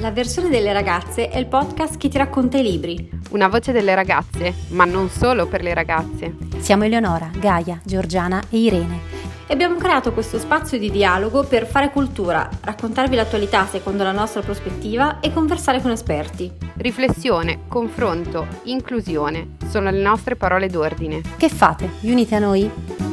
La versione delle ragazze è il podcast che ti racconta i libri. Una voce delle ragazze, ma non solo per le ragazze. Siamo Eleonora, Gaia, Giorgiana e Irene. E abbiamo creato questo spazio di dialogo per fare cultura, raccontarvi l'attualità secondo la nostra prospettiva e conversare con esperti. Riflessione, confronto, inclusione sono le nostre parole d'ordine. Che fate? Unite a noi?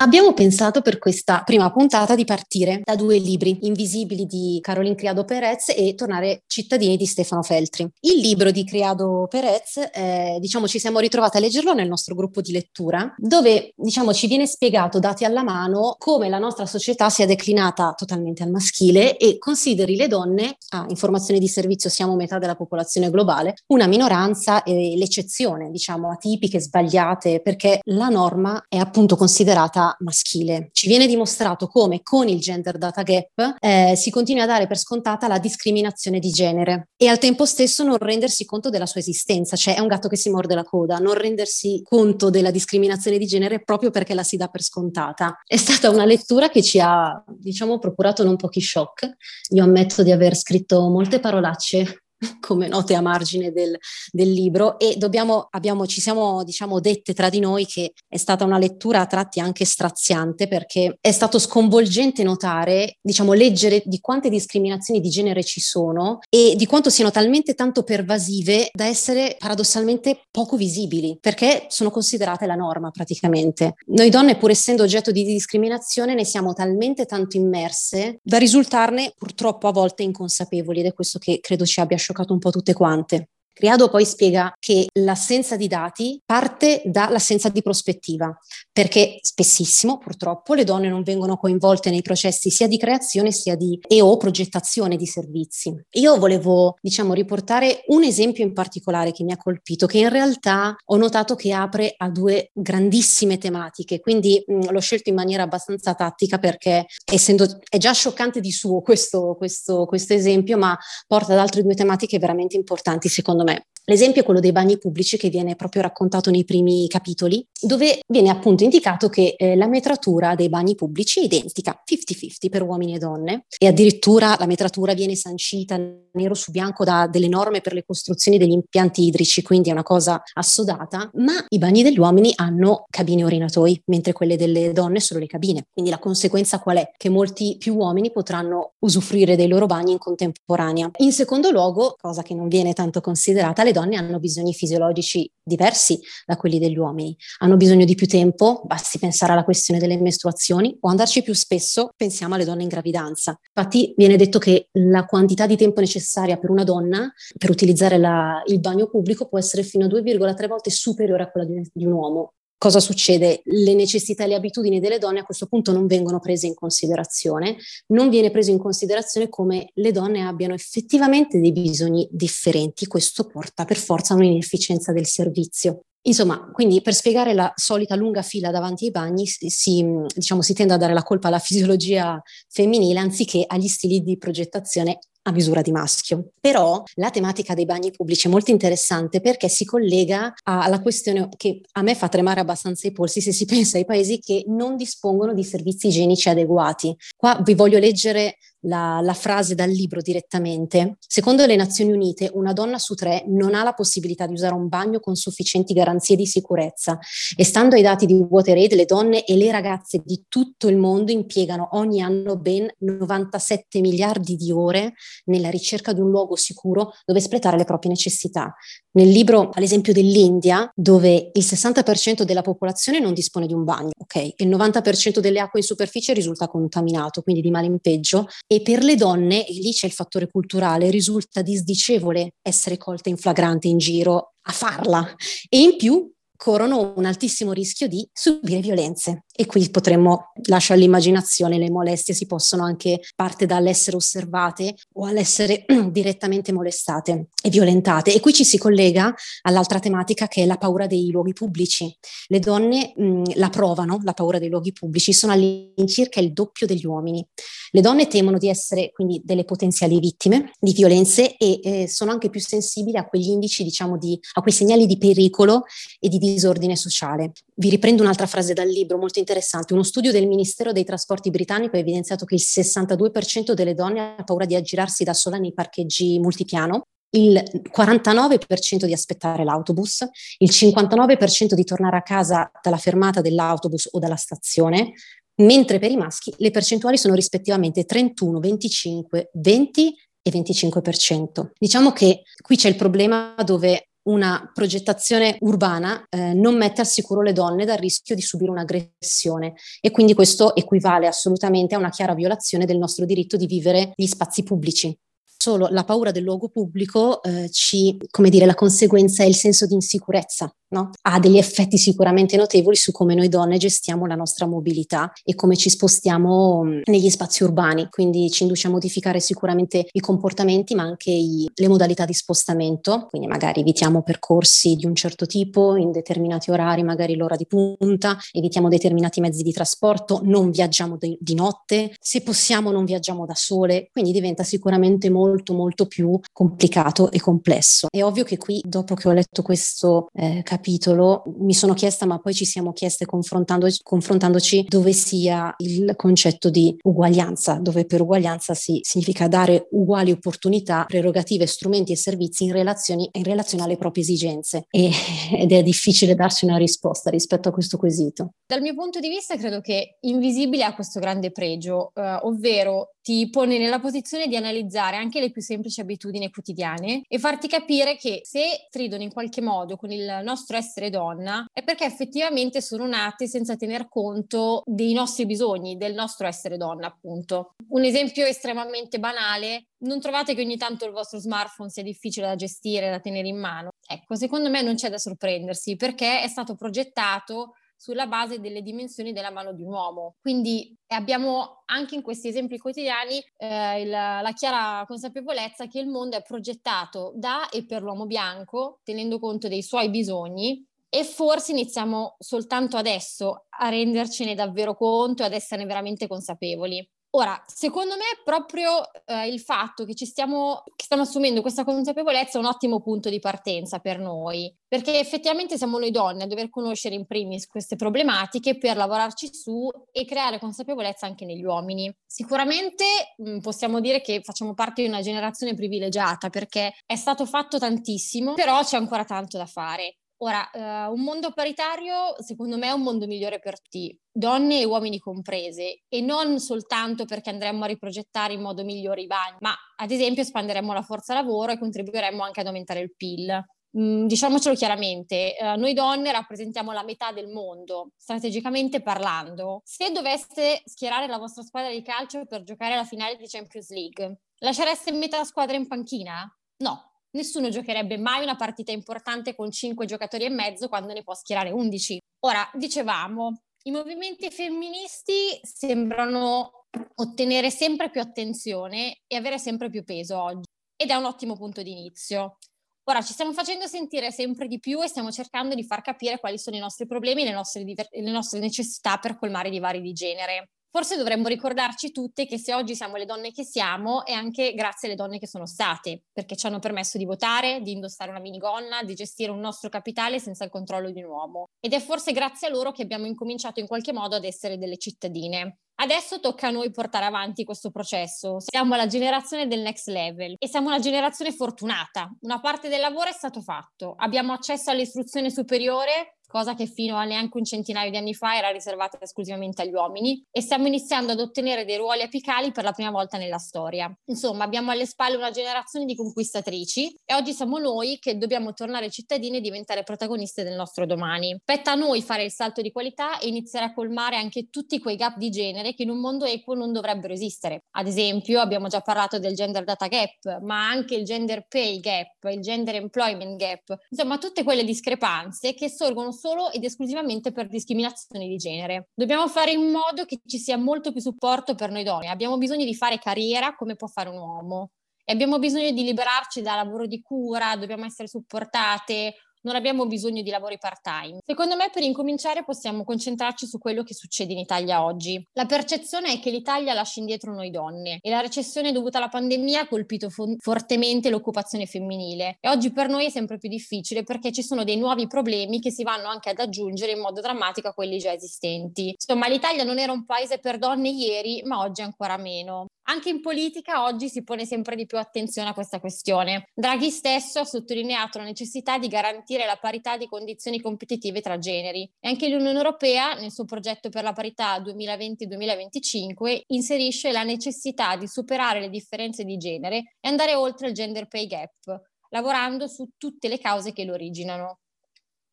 Abbiamo pensato per questa prima puntata di partire da due libri, Invisibili di Caroline Criado Perez e Tornare cittadini di Stefano Feltri. Il libro di Criado Perez, eh, diciamo, ci siamo ritrovati a leggerlo nel nostro gruppo di lettura, dove diciamo, ci viene spiegato, dati alla mano, come la nostra società sia declinata totalmente al maschile e consideri le donne, a informazione di servizio siamo metà della popolazione globale, una minoranza e l'eccezione, diciamo, atipiche, sbagliate, perché la norma è appunto considerata maschile. Ci viene dimostrato come con il gender data gap eh, si continua a dare per scontata la discriminazione di genere e al tempo stesso non rendersi conto della sua esistenza, cioè è un gatto che si morde la coda, non rendersi conto della discriminazione di genere proprio perché la si dà per scontata. È stata una lettura che ci ha, diciamo, procurato non pochi shock. Io ammetto di aver scritto molte parolacce come note a margine del, del libro e dobbiamo, abbiamo, ci siamo diciamo dette tra di noi che è stata una lettura a tratti anche straziante perché è stato sconvolgente notare, diciamo, leggere di quante discriminazioni di genere ci sono e di quanto siano talmente tanto pervasive da essere paradossalmente poco visibili perché sono considerate la norma praticamente. Noi donne pur essendo oggetto di discriminazione ne siamo talmente tanto immerse da risultarne purtroppo a volte inconsapevoli ed è questo che credo ci abbia scioccato un po' tutte quante. Criado poi spiega che l'assenza di dati parte dall'assenza di prospettiva, perché spessissimo purtroppo le donne non vengono coinvolte nei processi sia di creazione sia di e o progettazione di servizi. Io volevo, diciamo, riportare un esempio in particolare che mi ha colpito, che in realtà ho notato che apre a due grandissime tematiche, quindi mh, l'ho scelto in maniera abbastanza tattica perché essendo è già scioccante di suo questo, questo, questo esempio, ma porta ad altre due tematiche veramente importanti secondo me me. L'esempio è quello dei bagni pubblici che viene proprio raccontato nei primi capitoli, dove viene appunto indicato che eh, la metratura dei bagni pubblici è identica, 50-50 per uomini e donne, e addirittura la metratura viene sancita nero su bianco da delle norme per le costruzioni degli impianti idrici, quindi è una cosa assodata, ma i bagni degli uomini hanno cabine orinatoi, mentre quelle delle donne sono le cabine. Quindi la conseguenza qual è? Che molti più uomini potranno usufruire dei loro bagni in contemporanea. In secondo luogo, cosa che non viene tanto considerata, le donne hanno bisogni fisiologici diversi da quelli degli uomini. Hanno bisogno di più tempo, basti pensare alla questione delle mestruazioni, o andarci più spesso, pensiamo alle donne in gravidanza. Infatti viene detto che la quantità di tempo necessaria per una donna per utilizzare la, il bagno pubblico può essere fino a 2,3 volte superiore a quella di, di un uomo cosa succede? Le necessità e le abitudini delle donne a questo punto non vengono prese in considerazione, non viene preso in considerazione come le donne abbiano effettivamente dei bisogni differenti, questo porta per forza a un'inefficienza del servizio. Insomma, quindi per spiegare la solita lunga fila davanti ai bagni si, diciamo, si tende a dare la colpa alla fisiologia femminile anziché agli stili di progettazione a misura di maschio. Però la tematica dei bagni pubblici è molto interessante perché si collega alla questione che a me fa tremare abbastanza i polsi se si pensa ai paesi che non dispongono di servizi igienici adeguati. Qua vi voglio leggere la, la, frase dal libro direttamente. Secondo le Nazioni Unite, una donna su tre non ha la possibilità di usare un bagno con sufficienti garanzie di sicurezza e stando ai dati di WaterAid, le donne e le ragazze di tutto il mondo impiegano ogni anno ben 97 miliardi di ore nella ricerca di un luogo sicuro dove espletare le proprie necessità. Nel libro, ad esempio dell'India, dove il 60% della popolazione non dispone di un bagno, ok? Il 90% delle acque in superficie risulta contaminato, quindi di male in peggio, e per le donne, e lì c'è il fattore culturale, risulta disdicevole essere colte in flagrante in giro a farla. E in più corrono un altissimo rischio di subire violenze. E qui potremmo, lascio all'immaginazione, le molestie si possono anche parte dall'essere osservate o all'essere direttamente molestate e violentate. E qui ci si collega all'altra tematica che è la paura dei luoghi pubblici. Le donne mh, la provano, la paura dei luoghi pubblici, sono all'incirca il doppio degli uomini. Le donne temono di essere quindi delle potenziali vittime di violenze e eh, sono anche più sensibili a quegli indici, diciamo, di, a quei segnali di pericolo e di disordine sociale. Vi riprendo un'altra frase dal libro molto interessante. Uno studio del Ministero dei Trasporti britannico ha evidenziato che il 62% delle donne ha paura di aggirarsi da sola nei parcheggi multipiano il 49% di aspettare l'autobus, il 59% di tornare a casa dalla fermata dell'autobus o dalla stazione, mentre per i maschi le percentuali sono rispettivamente 31, 25, 20 e 25%. Diciamo che qui c'è il problema dove una progettazione urbana eh, non mette al sicuro le donne dal rischio di subire un'aggressione. E quindi questo equivale assolutamente a una chiara violazione del nostro diritto di vivere gli spazi pubblici. Solo la paura del luogo pubblico eh, ci, come dire, la conseguenza è il senso di insicurezza no? ha degli effetti sicuramente notevoli su come noi donne gestiamo la nostra mobilità e come ci spostiamo mm, negli spazi urbani, quindi ci induce a modificare sicuramente i comportamenti ma anche i, le modalità di spostamento, quindi magari evitiamo percorsi di un certo tipo in determinati orari, magari l'ora di punta, evitiamo determinati mezzi di trasporto, non viaggiamo de- di notte, se possiamo non viaggiamo da sole, quindi diventa sicuramente molto molto più complicato e complesso. È ovvio che qui dopo che ho letto questo eh, capitolo capitolo mi sono chiesta, ma poi ci siamo chieste confrontandoci, confrontandoci dove sia il concetto di uguaglianza, dove per uguaglianza si, significa dare uguali opportunità, prerogative, strumenti e servizi in, relazioni, in relazione alle proprie esigenze. E, ed è difficile darsi una risposta rispetto a questo quesito. Dal mio punto di vista credo che Invisibile ha questo grande pregio, eh, ovvero ti pone nella posizione di analizzare anche le più semplici abitudini quotidiane e farti capire che se stridono in qualche modo con il nostro essere donna è perché effettivamente sono nate senza tener conto dei nostri bisogni, del nostro essere donna, appunto. Un esempio estremamente banale, non trovate che ogni tanto il vostro smartphone sia difficile da gestire, da tenere in mano? Ecco, secondo me non c'è da sorprendersi perché è stato progettato sulla base delle dimensioni della mano di un uomo. Quindi abbiamo anche in questi esempi quotidiani eh, il, la chiara consapevolezza che il mondo è progettato da e per l'uomo bianco, tenendo conto dei suoi bisogni. E forse iniziamo soltanto adesso a rendercene davvero conto e ad esserne veramente consapevoli. Ora, secondo me proprio eh, il fatto che ci stiamo, che stiamo assumendo questa consapevolezza è un ottimo punto di partenza per noi, perché effettivamente siamo noi donne a dover conoscere in primis queste problematiche per lavorarci su e creare consapevolezza anche negli uomini. Sicuramente mh, mm, possiamo dire che facciamo parte di una generazione privilegiata perché è stato fatto tantissimo, però c'è ancora tanto da fare. Ora, uh, un mondo paritario secondo me è un mondo migliore per tutti, donne e uomini comprese, e non soltanto perché andremmo a riprogettare in modo migliore i bagni, ma ad esempio espanderemmo la forza lavoro e contribuiremmo anche ad aumentare il PIL. Mm, diciamocelo chiaramente, uh, noi donne rappresentiamo la metà del mondo, strategicamente parlando. Se doveste schierare la vostra squadra di calcio per giocare alla finale di Champions League, lascereste metà squadra in panchina? No, nessuno giocherebbe mai una partita importante con 5 giocatori e mezzo quando ne può schierare 11. Ora, dicevamo, i movimenti femministi sembrano ottenere sempre più attenzione e avere sempre più peso oggi ed è un ottimo punto di inizio. Ora ci stiamo facendo sentire sempre di più e stiamo cercando di far capire quali sono i nostri problemi e le nostre, le nostre necessità per colmare i divari di genere. Forse dovremmo ricordarci tutte che se oggi siamo le donne che siamo è anche grazie alle donne che sono state, perché ci hanno permesso di votare, di indossare una minigonna, di gestire un nostro capitale senza il controllo di un uomo. Ed è forse grazie a loro che abbiamo incominciato in qualche modo ad essere delle cittadine. Adesso tocca a noi portare avanti questo processo. Siamo la generazione del next level e siamo una generazione fortunata. Una parte del lavoro è stato fatto. Abbiamo accesso all'istruzione superiore cosa che fino a neanche un centinaio di anni fa era riservata esclusivamente agli uomini, e stiamo iniziando ad ottenere dei ruoli apicali per la prima volta nella storia. Insomma, abbiamo alle spalle una generazione di conquistatrici e oggi siamo noi che dobbiamo tornare cittadini e diventare protagoniste del nostro domani. Spetta a noi fare il salto di qualità e iniziare a colmare anche tutti quei gap di genere che in un mondo equo non dovrebbero esistere. Ad esempio, abbiamo già parlato del gender data gap, ma anche il gender pay gap, il gender employment gap, insomma tutte quelle discrepanze che sorgono solo ed esclusivamente per discriminazioni di genere. Dobbiamo fare in modo che ci sia molto più supporto per noi donne. Abbiamo bisogno di fare carriera come può fare un uomo e abbiamo bisogno di liberarci dal lavoro di cura, dobbiamo essere supportate. Non abbiamo bisogno di lavori part-time. Secondo me per incominciare possiamo concentrarci su quello che succede in Italia oggi. La percezione è che l'Italia lascia indietro noi donne e la recessione dovuta alla pandemia ha colpito fo- fortemente l'occupazione femminile e oggi per noi è sempre più difficile perché ci sono dei nuovi problemi che si vanno anche ad aggiungere in modo drammatico a quelli già esistenti. Insomma, l'Italia non era un paese per donne ieri, ma oggi ancora meno. Anche in politica oggi si pone sempre di più attenzione a questa questione. Draghi stesso ha sottolineato la necessità di garantire la parità di condizioni competitive tra generi e anche l'Unione Europea, nel suo progetto per la parità 2020-2025, inserisce la necessità di superare le differenze di genere e andare oltre il gender pay gap, lavorando su tutte le cause che lo originano.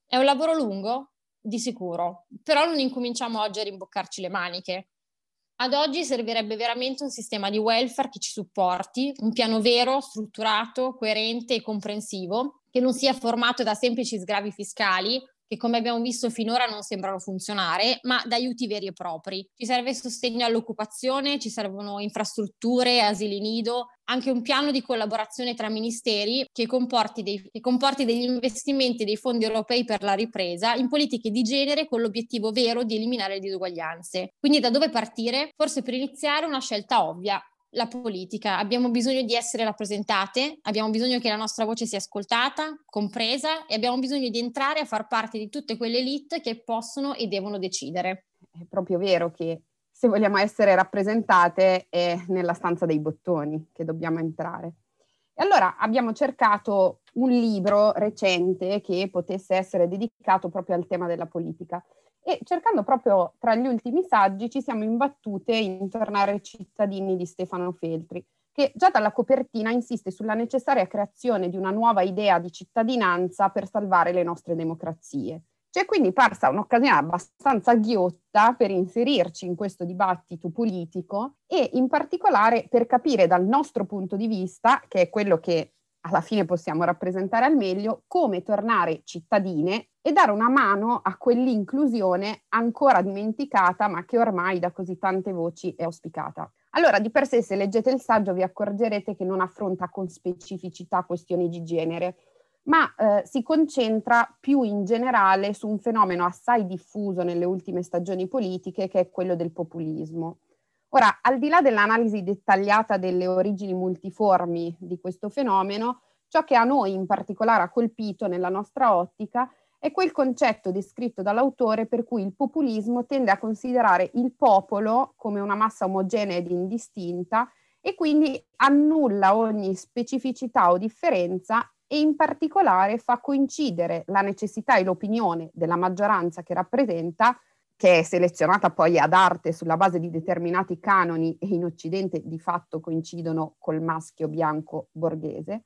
È un lavoro lungo? Di sicuro, però non incominciamo oggi a rimboccarci le maniche. Ad oggi servirebbe veramente un sistema di welfare che ci supporti, un piano vero, strutturato, coerente e comprensivo, che non sia formato da semplici sgravi fiscali che come abbiamo visto finora non sembrano funzionare, ma da aiuti veri e propri. Ci serve sostegno all'occupazione, ci servono infrastrutture, asili nido, anche un piano di collaborazione tra ministeri che comporti, dei, che comporti degli investimenti dei fondi europei per la ripresa in politiche di genere con l'obiettivo vero di eliminare le disuguaglianze. Quindi da dove partire? Forse per iniziare una scelta ovvia, la politica, abbiamo bisogno di essere rappresentate, abbiamo bisogno che la nostra voce sia ascoltata, compresa e abbiamo bisogno di entrare a far parte di tutte quelle elite che possono e devono decidere. È proprio vero che se vogliamo essere rappresentate è nella stanza dei bottoni che dobbiamo entrare. E allora abbiamo cercato un libro recente che potesse essere dedicato proprio al tema della politica e cercando proprio tra gli ultimi saggi ci siamo imbattute in Tornare cittadini di Stefano Feltri, che già dalla copertina insiste sulla necessaria creazione di una nuova idea di cittadinanza per salvare le nostre democrazie. Ci è quindi parsa un'occasione abbastanza ghiotta per inserirci in questo dibattito politico e in particolare per capire dal nostro punto di vista, che è quello che alla fine possiamo rappresentare al meglio, come tornare cittadine e dare una mano a quell'inclusione ancora dimenticata ma che ormai da così tante voci è auspicata. Allora, di per sé, se leggete il saggio vi accorgerete che non affronta con specificità questioni di genere, ma eh, si concentra più in generale su un fenomeno assai diffuso nelle ultime stagioni politiche, che è quello del populismo. Ora, al di là dell'analisi dettagliata delle origini multiformi di questo fenomeno, ciò che a noi in particolare ha colpito nella nostra ottica è quel concetto descritto dall'autore per cui il populismo tende a considerare il popolo come una massa omogenea ed indistinta e quindi annulla ogni specificità o differenza e in particolare fa coincidere la necessità e l'opinione della maggioranza che rappresenta che è selezionata poi ad arte sulla base di determinati canoni e in Occidente di fatto coincidono col maschio bianco borghese,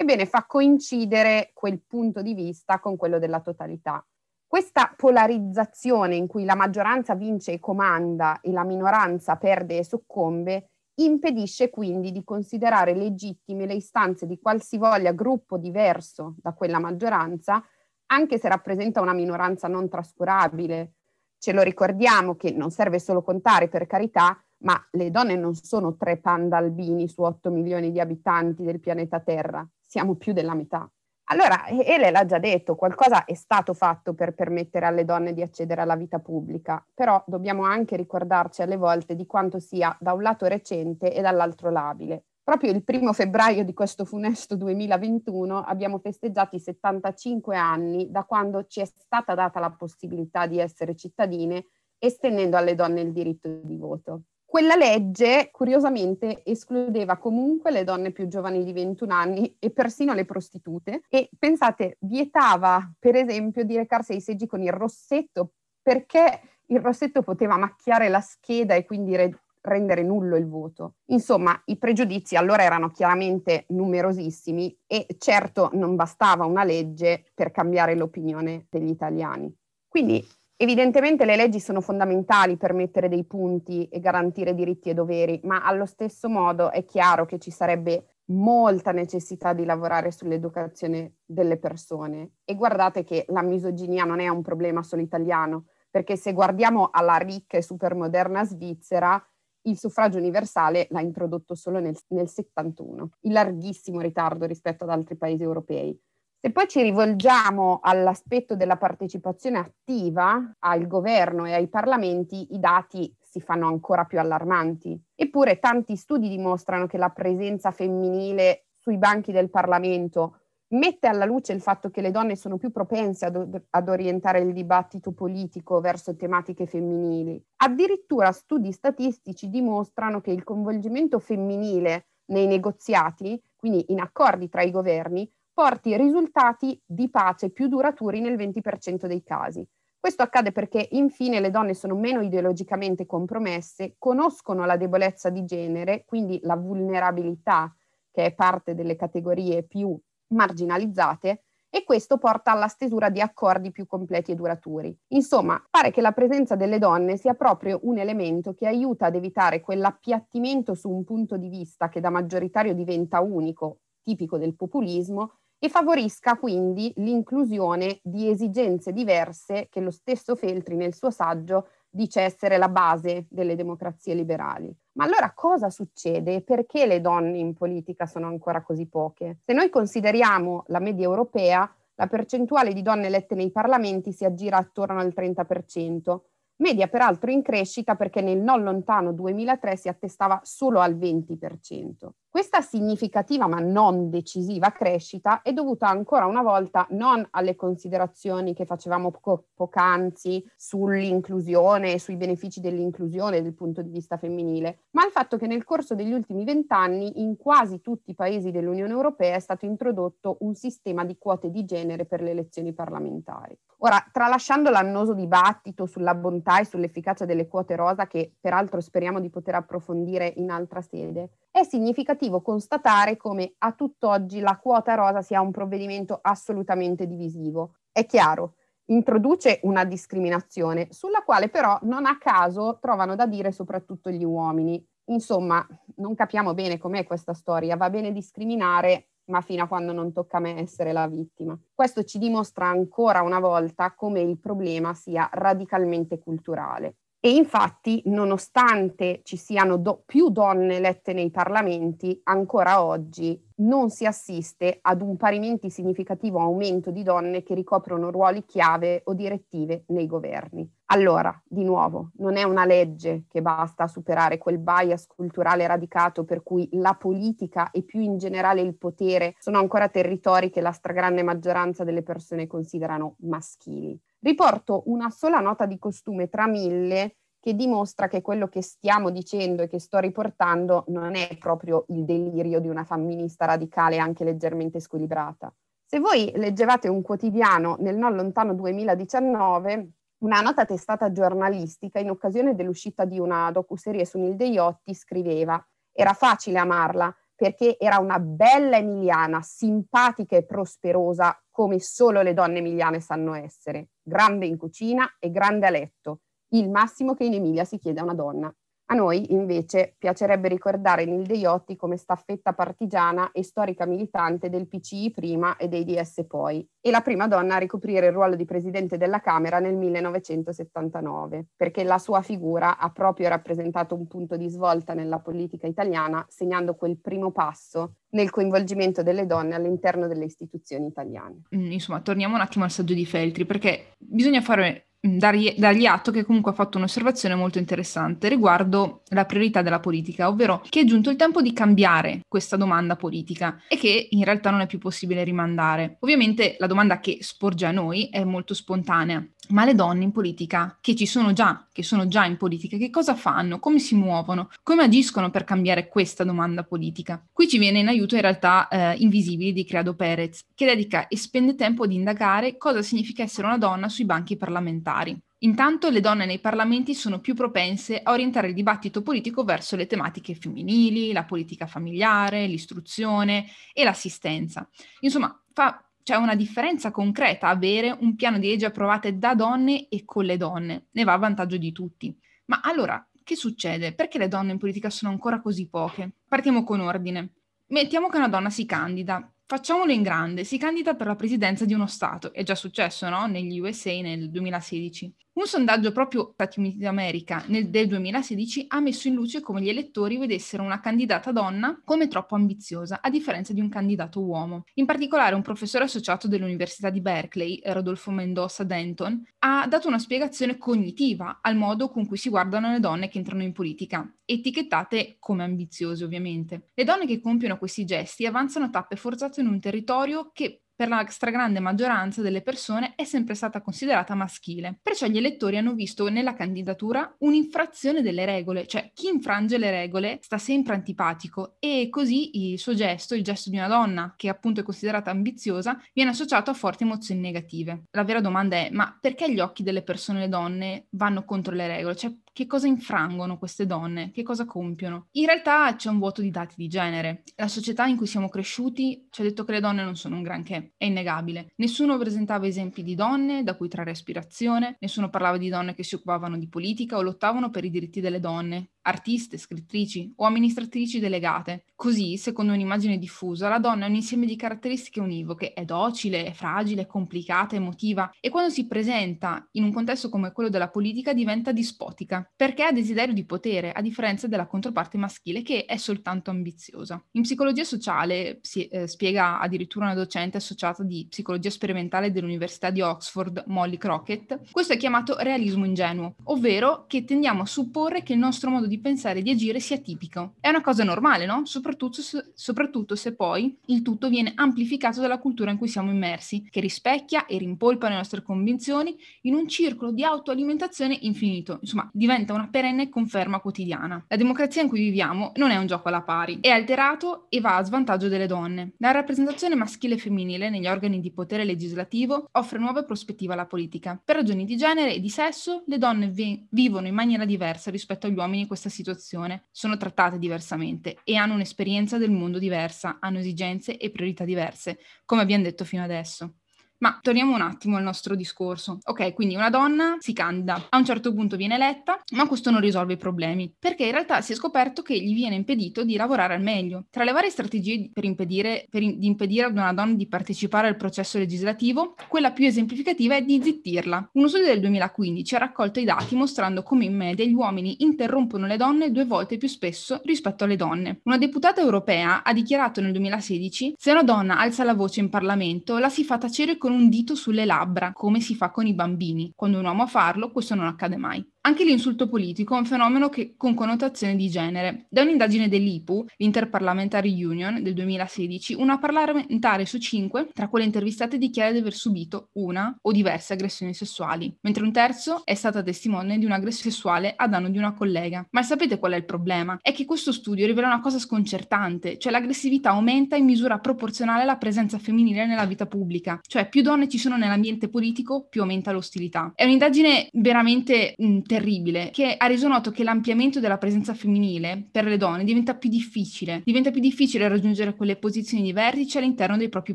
ebbene fa coincidere quel punto di vista con quello della totalità. Questa polarizzazione in cui la maggioranza vince e comanda e la minoranza perde e soccombe impedisce quindi di considerare legittime le istanze di qualsivoglia gruppo diverso da quella maggioranza, anche se rappresenta una minoranza non trascurabile, ce lo ricordiamo che non serve solo contare per carità, ma le donne non sono tre panda albini su 8 milioni di abitanti del pianeta Terra, siamo più della metà. Allora, Ele l'ha già detto, qualcosa è stato fatto per permettere alle donne di accedere alla vita pubblica, però dobbiamo anche ricordarci alle volte di quanto sia da un lato recente e dall'altro labile. Proprio il primo febbraio di questo funesto 2021 abbiamo festeggiato i 75 anni da quando ci è stata data la possibilità di essere cittadine, estendendo alle donne il diritto di voto. Quella legge, curiosamente, escludeva comunque le donne più giovani di 21 anni e persino le prostitute e, pensate, vietava, per esempio, di recarsi ai seggi con il rossetto perché il rossetto poteva macchiare la scheda e quindi re- rendere nullo il voto. Insomma, i pregiudizi allora erano chiaramente numerosissimi e certo non bastava una legge per cambiare l'opinione degli italiani. Quindi evidentemente le leggi sono fondamentali per mettere dei punti e garantire diritti e doveri, ma allo stesso modo è chiaro che ci sarebbe molta necessità di lavorare sull'educazione delle persone. E guardate che la misoginia non è un problema solo italiano, perché se guardiamo alla ricca e supermoderna Svizzera, il suffragio universale l'ha introdotto solo nel, nel 71, in larghissimo ritardo rispetto ad altri paesi europei. Se poi ci rivolgiamo all'aspetto della partecipazione attiva al governo e ai parlamenti, i dati si fanno ancora più allarmanti. Eppure tanti studi dimostrano che la presenza femminile sui banchi del Parlamento mette alla luce il fatto che le donne sono più propense ad, ad, orientare il dibattito politico verso tematiche femminili. Addirittura studi statistici dimostrano che il coinvolgimento femminile nei negoziati, quindi in accordi tra i governi, porti risultati di pace più duraturi nel 20% dei casi. Questo accade perché infine le donne sono meno ideologicamente compromesse, conoscono la debolezza di genere, quindi la vulnerabilità che è parte delle categorie più marginalizzate, e questo porta alla stesura di accordi più completi e duraturi. Insomma, pare che la presenza delle donne sia proprio un elemento che aiuta ad evitare quell'appiattimento su un punto di vista che da maggioritario diventa unico, tipico del populismo, e favorisca quindi l'inclusione di esigenze diverse che lo stesso Feltri nel suo saggio dice essere la base delle democrazie liberali. Ma allora cosa succede e perché le donne in politica sono ancora così poche? Se noi consideriamo la media europea, la percentuale di donne elette nei parlamenti si aggira attorno al 30%, media peraltro in crescita perché nel non lontano 2003 si attestava solo al 20%. Questa significativa ma non decisiva crescita è dovuta ancora una volta non alle considerazioni che facevamo po- poc'anzi sull'inclusione e sui benefici dell'inclusione dal punto di vista femminile, ma al fatto che nel corso degli ultimi vent'anni in quasi tutti i paesi dell'Unione Europea è stato introdotto un sistema di quote di genere per le elezioni parlamentari. Ora, tralasciando l'annoso dibattito sulla bontà e sull'efficacia delle quote rosa, che peraltro speriamo di poter approfondire in altra sede, è significativo constatare come a tutt'oggi la quota rosa sia un provvedimento assolutamente divisivo. È chiaro, introduce una discriminazione sulla quale però non a caso trovano da dire soprattutto gli uomini. Insomma, non capiamo bene com'è questa storia, va bene discriminare, ma fino a quando non tocca a me essere la vittima. Questo ci dimostra ancora una volta come il problema sia radicalmente culturale. E infatti, nonostante ci siano do- più donne elette nei parlamenti, ancora oggi non si assiste ad un parimenti significativo aumento di donne che ricoprono ruoli chiave o direttive nei governi. Allora, di nuovo, non è una legge che basta a superare quel bias culturale radicato per cui la politica e più in generale il potere sono ancora territori che la stragrande maggioranza delle persone considerano maschili. Riporto una sola nota di costume tra mille che dimostra che quello che stiamo dicendo e che sto riportando non è proprio il delirio di una femminista radicale anche leggermente squilibrata. Se voi leggevate un quotidiano nel non lontano 2019, una nota testata giornalistica in occasione dell'uscita di una docuserie su Nilde Iotti scriveva era facile amarla perché era una bella emiliana, simpatica e prosperosa come solo le donne emiliane sanno essere, grande in cucina e grande a letto, il massimo che in Emilia si chiede a una donna. A noi, invece, piacerebbe ricordare Nilde Iotti come staffetta partigiana e storica militante del PCI prima e dei DS poi, e la prima donna a ricoprire il ruolo di presidente della Camera nel 1979, perché la sua figura ha proprio rappresentato un punto di svolta nella politica italiana, segnando quel primo passo nel coinvolgimento delle donne all'interno delle istituzioni italiane. Mm, insomma, torniamo un attimo al saggio di Feltri, perché bisogna fare dargli, dargli, atto che comunque ha fatto un'osservazione molto interessante riguardo la priorità della politica, ovvero che è giunto il tempo di cambiare questa domanda politica e che in realtà non è più possibile rimandare. Ovviamente la domanda che sporge a noi è molto spontanea ma le donne in politica, che ci sono già, che sono già in politica, che cosa fanno? Come si muovono? Come agiscono per cambiare questa domanda politica? Qui ci viene in aiuto in realtà eh, Invisibili di Creado Perez, che dedica e spende tempo ad indagare cosa significa essere una donna sui banchi parlamentari. Intanto le donne nei parlamenti sono più propense a orientare il dibattito politico verso le tematiche femminili, la politica familiare, l'istruzione e l'assistenza. Insomma, fa c'è una differenza concreta avere un piano di legge approvate da donne e con le donne, ne va a vantaggio di tutti. Ma allora, che succede? Perché le donne in politica sono ancora così poche? Partiamo con ordine. Mettiamo che una donna si candida, facciamolo in grande, si candida per la presidenza di uno Stato, è già successo, no? Negli USA nel 2016. Un sondaggio proprio Stati Uniti d'America nel, del 2016 ha messo in luce come gli elettori vedessero una candidata donna come troppo ambiziosa, a differenza di un candidato uomo. In particolare un professore associato dell'Università di Berkeley, Rodolfo Mendoza Denton, ha dato una spiegazione cognitiva al modo con cui si guardano le donne che entrano in politica, etichettate come ambiziose ovviamente. Le donne che compiono questi gesti avanzano tappe forzate in un territorio che per la stragrande maggioranza delle persone è sempre stata considerata maschile. Perciò gli elettori hanno visto nella candidatura un'infrazione delle regole, cioè chi infrange le regole sta sempre antipatico e così il suo gesto, il gesto di una donna che appunto è considerata ambiziosa, viene associato a forti emozioni negative. La vera domanda è ma perché gli occhi delle persone, donne, vanno contro le regole? Cioè che cosa infrangono queste donne? Che cosa compiono? In realtà c'è un vuoto di dati di genere. La società in cui siamo cresciuti ci ha detto che le donne non sono un granché, è innegabile. Nessuno presentava esempi di donne da cui trarre ispirazione, nessuno parlava di donne che si occupavano di politica o lottavano per i diritti delle donne, artiste, scrittrici o amministratrici delegate. Così, secondo un'immagine diffusa, la donna è un insieme di caratteristiche univoche, è docile, è fragile, è complicata, emotiva e quando si presenta in un contesto come quello della politica diventa dispotica, perché ha desiderio di potere, a differenza della controparte maschile che è soltanto ambiziosa. In psicologia sociale, si, eh, spiega addirittura una docente associata di psicologia sperimentale dell'Università di Oxford, Molly Crockett, questo è chiamato realismo ingenuo, ovvero che tendiamo a supporre che il nostro modo di pensare di agire sia tipico. È una cosa normale, no? Soprattutto se, soprattutto se poi il tutto viene amplificato dalla cultura in cui siamo immersi, che rispecchia e rimpolpa le nostre convinzioni in un circolo di autoalimentazione infinito. Insomma, diventa una perenne conferma quotidiana. La democrazia in cui viviamo non è un gioco alla pari, è alterato e va a svantaggio delle donne. La rappresentazione maschile e femminile negli organi di potere legislativo offre nuove prospettive alla politica. Per ragioni di genere e di sesso, le donne vi- vivono in maniera diversa rispetto agli uomini questa situazione, sono trattate diversamente e hanno un'esperienza del mondo diversa, hanno esigenze e priorità diverse, come abbiamo detto fino adesso. Ma torniamo un attimo al nostro discorso. Ok, quindi una donna si candida, a un certo punto viene eletta, ma questo non risolve i problemi, perché in realtà si è scoperto che gli viene impedito di lavorare al meglio. Tra le varie strategie per impedire, per in, di impedire ad una donna di partecipare al processo legislativo, quella più esemplificativa è di zittirla. Uno studio del 2015 ha raccolto i dati mostrando come in media gli uomini interrompono le donne due volte più spesso rispetto alle donne. Una deputata europea ha dichiarato nel 2016 se una donna alza la voce in Parlamento la si fa tacere con con un dito sulle labbra, come si fa con i bambini. Quando un uomo a farlo, questo non accade mai. Anche l'insulto politico è un fenomeno che, con connotazione di genere. Da un'indagine dell'IPU, l'Interparliamentary Union del 2016, una parlamentare su cinque tra quelle intervistate dichiara di aver subito una o diverse aggressioni sessuali, mentre un terzo è stata testimone di un'aggressione sessuale a danno di una collega. Ma sapete qual è il problema? È che questo studio rivela una cosa sconcertante, cioè l'aggressività aumenta in misura proporzionale alla presenza femminile nella vita pubblica, cioè più donne ci sono nell'ambiente politico, più aumenta l'ostilità. È un'indagine veramente mh, terribile che ha reso noto che l'ampliamento della presenza femminile per le donne diventa più difficile, diventa più difficile raggiungere quelle posizioni di vertice all'interno dei propri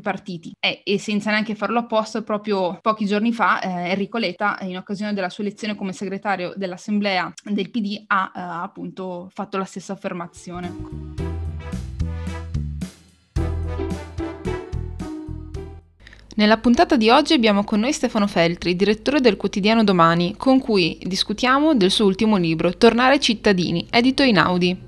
partiti e, e senza neanche farlo apposta proprio pochi giorni fa eh, Enrico Letta in occasione della sua elezione come segretario dell'assemblea del PD ha eh, appunto fatto la stessa affermazione. Nella puntata di oggi abbiamo con noi Stefano Feltri, direttore del quotidiano Domani, con cui discutiamo del suo ultimo libro, Tornare cittadini, edito in Audi.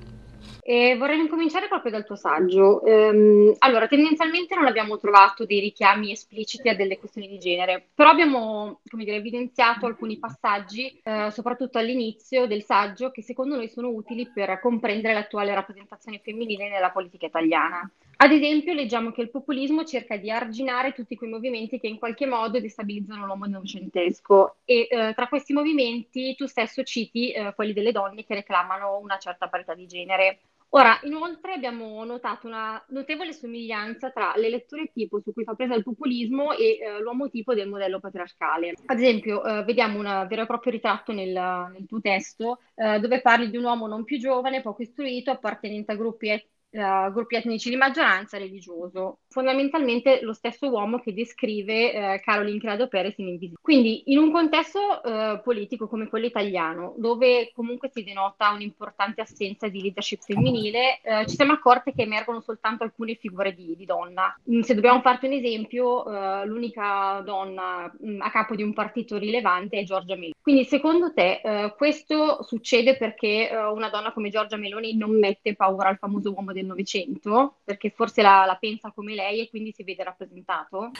E vorrei incominciare proprio dal tuo saggio. Ehm, allora, tendenzialmente non abbiamo trovato dei richiami espliciti a delle questioni di genere, però abbiamo, dire, evidenziato alcuni passaggi, eh, soprattutto all'inizio del saggio, che secondo noi sono utili per comprendere l'attuale rappresentazione femminile nella politica italiana. Ad esempio, leggiamo che il populismo cerca di arginare tutti quei movimenti che in qualche modo destabilizzano l'uomo novecentesco e eh, tra questi movimenti tu stesso citi eh, quelli delle donne che reclamano una certa parità di genere. Ora, inoltre abbiamo notato una notevole somiglianza tra le letture tipo su cui fa presa il populismo e eh, l'uomo tipo del modello patriarcale. Ad esempio, eh, vediamo un vero e proprio ritratto nel, nel tuo testo eh, dove parli di un uomo non più giovane, poco istruito, appartenente a gruppi et- uh, gruppi etnici di maggioranza religioso. Fondamentalmente lo stesso uomo che descrive uh, Caroline Credo Perez in Invisibile. Quindi in un contesto uh, politico come quello italiano, dove comunque si denota un'importante assenza di leadership femminile, ci siamo accorte che emergono soltanto alcune figure di, di donna. Mm, se dobbiamo farti un esempio, l'unica donna mh, mm, a capo di un partito rilevante è Giorgia Meloni. Quindi secondo te questo succede perché una donna come Giorgia Meloni non mette paura al famoso uomo del Novecento, perché forse la, la pensa come lei e quindi si vede rappresentato?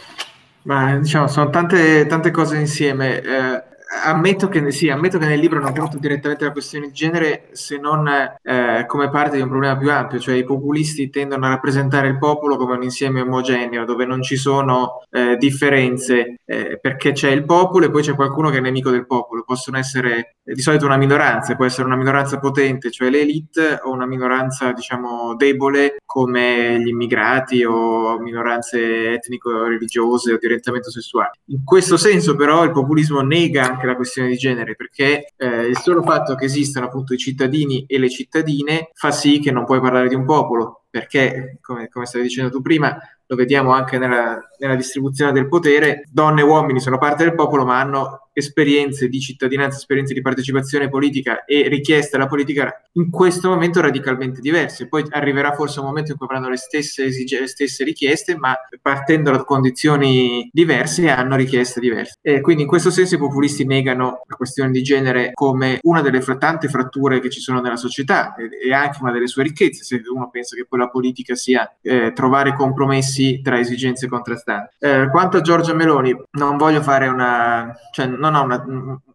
Ma diciamo, sono tante, tante cose insieme. Eh, ammetto che, sì, ammetto che nel libro non porto direttamente la questione di genere se non eh, come parte di un problema più ampio, cioè i populisti tendono a rappresentare il popolo come un insieme omogeneo dove non ci sono eh, differenze eh, perché c'è il popolo e poi c'è qualcuno che è nemico del popolo. Possono essere eh, di solito una minoranza, può essere una minoranza potente, cioè l'elite, o una minoranza diciamo debole come gli immigrati o minoranze etnico-religiose o di orientamento sessuale. In questo senso però il populismo nega anche la questione di genere, perché eh, il solo fatto che esistano appunto i cittadini e le cittadine fa sì che non puoi parlare di un popolo, perché, come, come stavi dicendo tu prima, lo vediamo anche nella, nella distribuzione del potere, donne e uomini sono parte del popolo, ma hanno esperienze di cittadinanza, esperienze di partecipazione politica e richieste alla politica in questo momento radicalmente diverse. Poi arriverà forse un momento in cui avranno le stesse, esige- le stesse richieste, ma partendo da condizioni diverse hanno richieste diverse. E quindi in questo senso i populisti negano la questione di genere come una delle tante fratture che ci sono nella società e, e anche una delle sue ricchezze, se uno pensa che poi la politica sia eh, trovare compromessi tra esigenze contrastanti. Eh, quanto a Giorgia Meloni, non voglio fare una... Cioè, non ho una,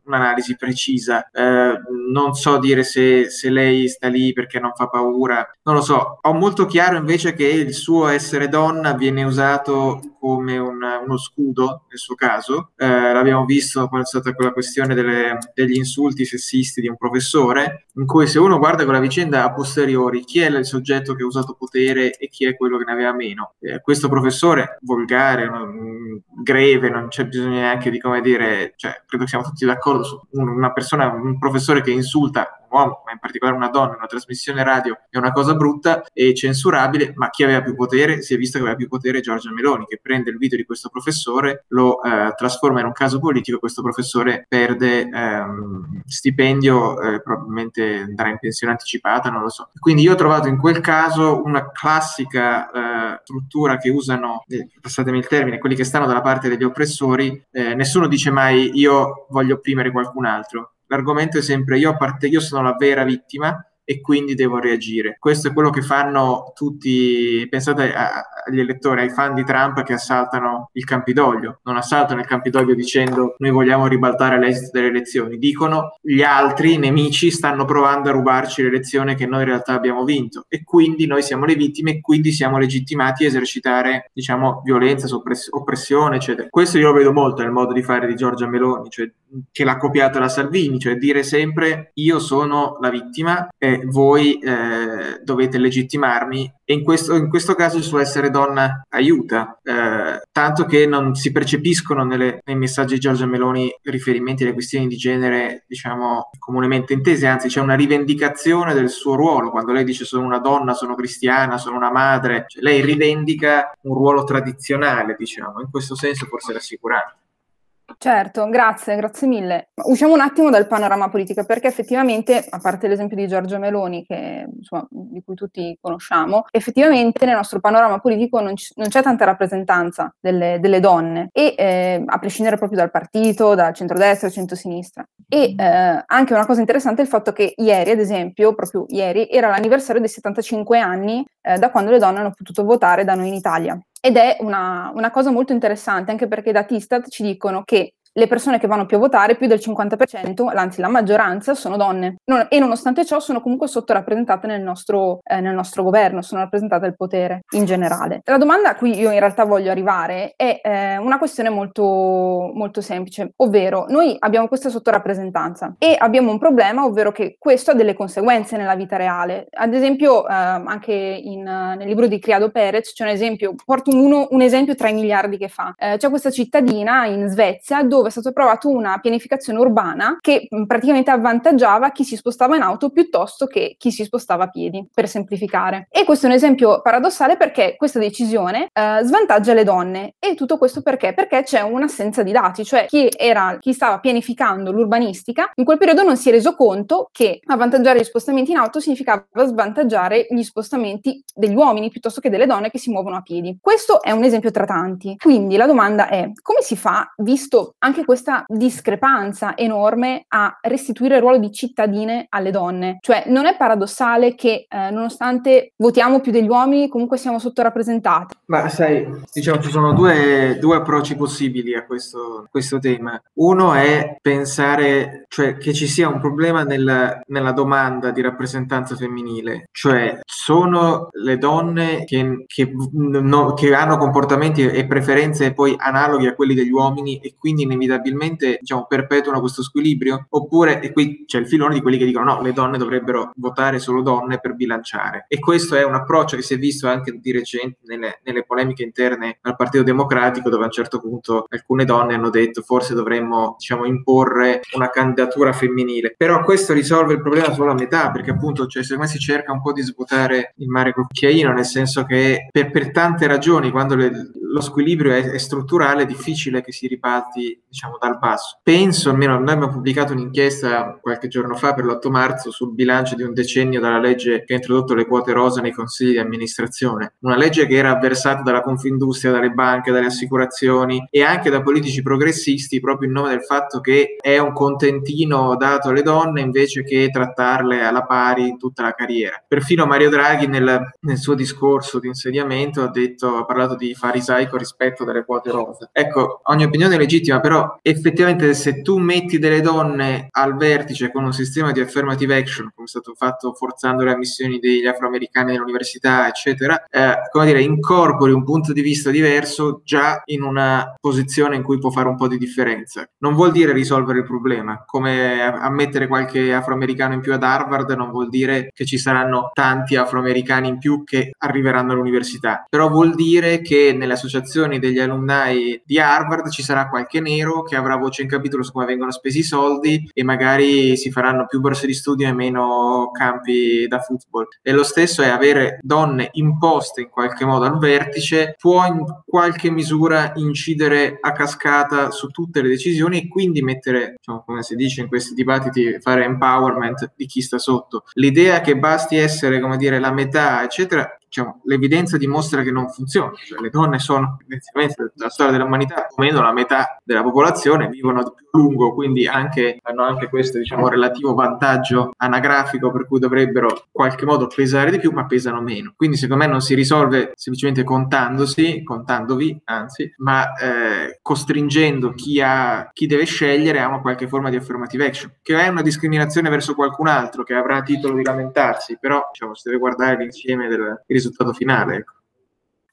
un'analisi precisa, eh, non so dire se, se, lei sta lì perché non fa paura, non lo so. Ho molto chiaro invece che il suo essere donna viene usato come un, uno scudo nel suo caso. Eh, l'abbiamo visto quando è stata quella questione delle, degli insulti sessisti di un professore, in cui se uno guarda quella vicenda a posteriori, chi è il soggetto che ha usato potere e chi è quello che ne aveva meno. Eh, questo professore volgare, non, greve, non c'è bisogno neanche di come dire, cioè, credo che siamo tutti d'accordo una persona, un professore che insulta uomo, ma in particolare una donna, una trasmissione radio è una cosa brutta e censurabile, ma chi aveva più potere? Si è visto che aveva più potere Giorgia Meloni, che prende il video di questo professore, lo eh, trasforma in un caso politico, questo professore perde ehm, stipendio, eh, probabilmente andrà in pensione anticipata, non lo so. Quindi io ho trovato in quel caso una classica eh, struttura che usano, eh, passatemi il termine, quelli che stanno dalla parte degli oppressori, eh, nessuno dice mai io voglio opprimere qualcun altro l'argomento è sempre io, parte io sono la vera vittima e quindi devo reagire. Questo è quello che fanno tutti, pensate agli elettori, ai fan di Trump che assaltano il Campidoglio, non assaltano il Campidoglio dicendo noi vogliamo ribaltare l'esito delle elezioni, dicono gli altri nemici stanno provando a rubarci l'elezione che noi in realtà abbiamo vinto e quindi noi siamo le vittime e quindi siamo legittimati a esercitare diciamo violenza, soppress- oppressione eccetera. Questo io lo vedo molto nel modo di fare di Giorgia Meloni, cioè che l'ha copiato da Salvini, cioè dire sempre io sono la vittima e voi eh, dovete legittimarmi e in questo, in questo, caso il suo essere donna aiuta, eh, tanto che non si percepiscono nelle, nei messaggi di Giorgia Meloni riferimenti alle questioni di genere, diciamo, comunemente intese, anzi c'è una rivendicazione del suo ruolo, quando lei dice sono una donna, sono cristiana, sono una madre, cioè, lei rivendica un ruolo tradizionale, diciamo, in questo senso forse rassicurante. Certo, grazie, grazie mille. Usciamo un attimo dal panorama politico perché effettivamente, a parte l'esempio di Giorgio Meloni, che, insomma, di cui tutti conosciamo, effettivamente nel nostro panorama politico non, c- non c'è tanta rappresentanza delle, delle donne, e, eh, a prescindere proprio dal partito, dal centrodestra, dal centrosinistra. E eh, anche una cosa interessante è il fatto che ieri, ad esempio, proprio ieri, era l'anniversario dei 75 anni eh, da quando le donne hanno potuto votare da noi in Italia. Ed è una, una cosa molto interessante anche perché da Tistat ci dicono che le persone che vanno più a votare, più del 50%, anzi la maggioranza, sono donne. Non, e nonostante ciò sono comunque sottorappresentate nel nostro, eh, nel nostro governo, sono rappresentate al potere in generale. La domanda a cui io in realtà voglio arrivare è eh, una questione molto, molto semplice, ovvero noi abbiamo questa sottorappresentanza e abbiamo un problema, ovvero che questo ha delle conseguenze nella vita reale. Ad esempio, eh, anche in, nel libro di Criado Perez c'è un esempio, porto uno, un esempio tra i miliardi che fa. Eh, c'è questa cittadina in Svezia dove dove è stato approvato una pianificazione urbana che praticamente avvantaggiava chi si spostava in auto piuttosto che chi si spostava a piedi, per semplificare. E questo è un esempio paradossale perché questa decisione eh, svantaggia le donne. E tutto questo perché? Perché c'è un'assenza di dati, cioè chi, era, chi stava pianificando l'urbanistica in quel periodo non si è reso conto che avvantaggiare gli spostamenti in auto significava svantaggiare gli spostamenti degli uomini piuttosto che delle donne che si muovono a piedi. Questo è un esempio tra tanti. Quindi la domanda è come si fa, visto anche questa discrepanza enorme, a restituire il ruolo di cittadine alle donne? Cioè non è paradossale che eh, nonostante votiamo più degli uomini comunque siamo sottorappresentate? Ma sai, diciamo ci sono due, due approcci possibili a questo, questo, tema. Uno è pensare cioè, che ci sia un problema nella, nella domanda di rappresentanza femminile, cioè sono le donne che, che, no, che hanno comportamenti e preferenze poi analoghi a quelli degli uomini e quindi inevitabilmente diciamo, perpetuano questo squilibrio? Oppure, e qui c'è il filone di quelli che dicono no, le donne dovrebbero votare solo donne per bilanciare. E questo è un approccio che si è visto anche di recente nelle, nelle polemiche interne al Partito Democratico, dove a un certo punto alcune donne hanno detto forse dovremmo diciamo, imporre una candidatura femminile. Però questo risolve il problema solo a metà, perché appunto cioè, secondo me si cerca un po' di svuotare il mare col cucchiaino, nel senso che per, per tante ragioni, quando le, lo squilibrio è, è, strutturale, è difficile che si riparti diciamo, dal basso. Penso, almeno noi abbiamo pubblicato un'inchiesta qualche giorno fa per l'8 marzo sul bilancio di un decennio dalla legge che ha introdotto le quote rosa nei consigli di amministrazione, una legge che era avversata dalla Confindustria, dalle banche, dalle assicurazioni e anche da politici progressisti proprio in nome del fatto che è un contentino dato alle donne invece che trattarle alla pari in tutta la carriera. Perfino Mario Draghi nel, nel suo discorso di insediamento ha, detto, ha parlato di farisaico rispetto delle quote rosa. Ecco, ogni opinione è legittima, però effettivamente se tu metti delle donne al vertice con un sistema di affirmative action, come è stato fatto forzando le ammissioni degli afroamericani nell'università, eccetera, eh, come dire, incorpori un punto di vista diverso già in una posizione in cui può fare un po' di differenza. Non vuol dire risolvere il problema, come ammettere qualche afroamericano in più ad Harvard non vuol dire che ci saranno tanti afroamericani in più che arriveranno all'università, però vuol dire che nelle associazioni degli alumni di Harvard ci sarà qualche nero che avrà voce in capitolo su come vengono spesi i soldi e magari si faranno più borse di studio e meno campi da football. E lo stesso è avere donne imposte in qualche modo al vertice può in qualche misura incidere a cascata su tutte le decisioni e quindi mettere, diciamo, come si dice in questi dibattiti, fare empowerment di chi sta sotto. L'idea che basti essere, come dire, la metà, eccetera, diciamo, l'evidenza dimostra che non funziona. Cioè, le donne sono tendenzialmente nella storia dell'umanità o meno la metà della popolazione, vivono di più a lungo, quindi anche, hanno anche questo diciamo, relativo vantaggio anagrafico per cui dovrebbero in qualche modo pesare di più, ma pesano meno. Quindi secondo me non si risolve semplicemente contandosi, contandovi, anzi, ma eh, costringendo chi, ha, chi deve scegliere a una qualche forma di affirmative action, che è una discriminazione verso qualcun altro che avrà titolo di lamentarsi, però diciamo, si deve guardare l'insieme del risultato finale. Ecco.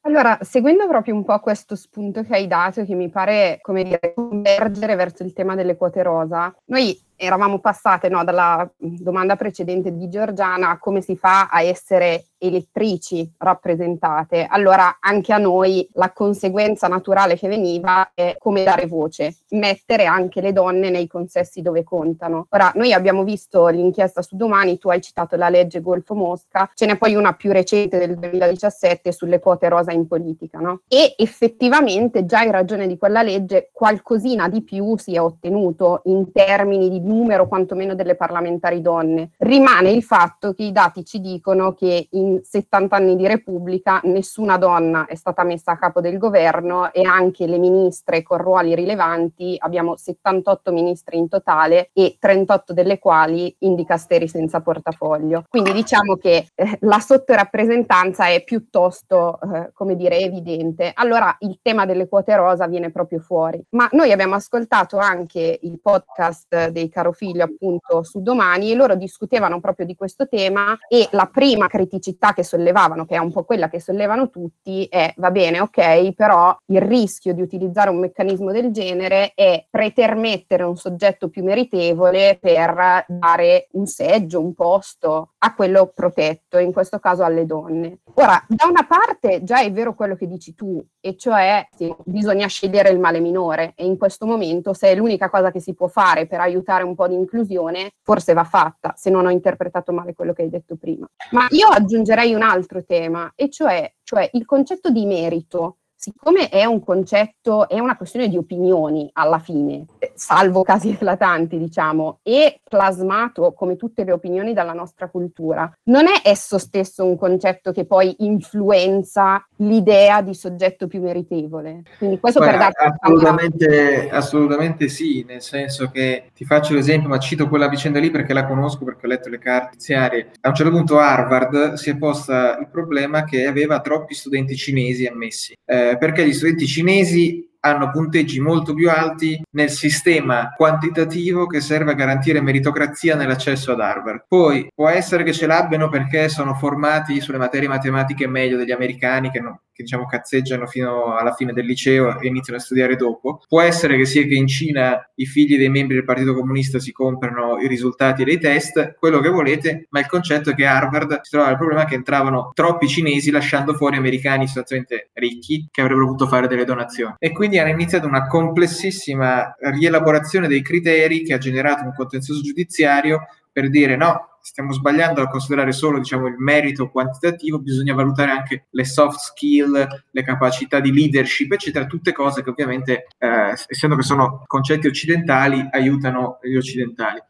Allora, seguendo proprio un po' questo spunto che hai dato, che mi pare, come dire, convergere verso il tema delle quote rosa, noi eravamo passate no, dalla domanda precedente di Giorgiana come si fa a essere elettrici rappresentate. Allora anche a noi la conseguenza naturale che veniva è come dare voce, mettere anche le donne nei consessi dove contano. Ora noi abbiamo visto l'inchiesta su domani, tu hai citato la legge Golfo Mosca, ce n'è poi una più recente del 2017 sulle quote rosa in politica, no? E effettivamente già in ragione di quella legge qualcosina di più si è ottenuto in termini di numero quantomeno delle parlamentari donne. Rimane il fatto che i dati ci dicono che in 70 anni di Repubblica nessuna donna è stata messa a capo del governo e anche le ministre con ruoli rilevanti, abbiamo 78 ministri in totale e 38 delle quali in dicasteri senza portafoglio. Quindi diciamo che eh, la sottorappresentanza è piuttosto, eh, come dire, evidente. Allora il tema delle quote rosa viene proprio fuori. Ma noi abbiamo ascoltato anche il podcast dei Caro Figlio appunto su domani e loro discutevano proprio di questo tema e la prima criticità che sollevavano, che è un po' quella che sollevano tutti, è va bene, ok, però il rischio di utilizzare un meccanismo del genere è pretermettere un soggetto più meritevole per dare un seggio, un posto a quello protetto, in questo caso alle donne. Ora, da una parte già è vero quello che dici tu, e cioè sì, bisogna scegliere il male minore e in questo momento se è l'unica cosa che si può fare per aiutare un po' di inclusione, forse va fatta, se non ho interpretato male quello che hai detto prima. Ma io aggiungerei un altro tema, e cioè, cioè il concetto di merito siccome è un concetto, è una questione di opinioni alla fine, salvo casi eclatanti, diciamo, e plasmato come tutte le opinioni dalla nostra cultura, non è esso stesso un concetto che poi influenza l'idea di soggetto più meritevole. Quindi questo Beh, per darti assolutamente, assolutamente sì, nel senso che ti faccio l'esempio, ma cito quella vicenda lì perché la conosco, perché ho letto le carte iniziarie. A un certo punto Harvard si è posta il problema che aveva troppi studenti cinesi ammessi. Eh, perché gli studenti cinesi hanno punteggi molto più alti nel sistema quantitativo che serve a garantire meritocrazia nell'accesso ad Harvard. Poi può essere che ce l'abbiano perché sono formati sulle materie matematiche meglio degli americani che, non, che diciamo cazzeggiano fino alla fine del liceo e iniziano a studiare dopo. Può essere che sia che in Cina i figli dei membri del Partito Comunista si comprano i risultati dei test, quello che volete, ma il concetto è che Harvard si trovava il problema che entravano troppi cinesi lasciando fuori americani sostanzialmente ricchi che avrebbero potuto fare delle donazioni. E quindi hanno iniziato una complessissima rielaborazione dei criteri che ha generato un contenzioso giudiziario per dire no, stiamo sbagliando a considerare solo diciamo, il merito quantitativo, bisogna valutare anche le soft skill, le capacità di leadership, eccetera, tutte cose che ovviamente, eh, essendo che sono concetti occidentali, aiutano gli occidentali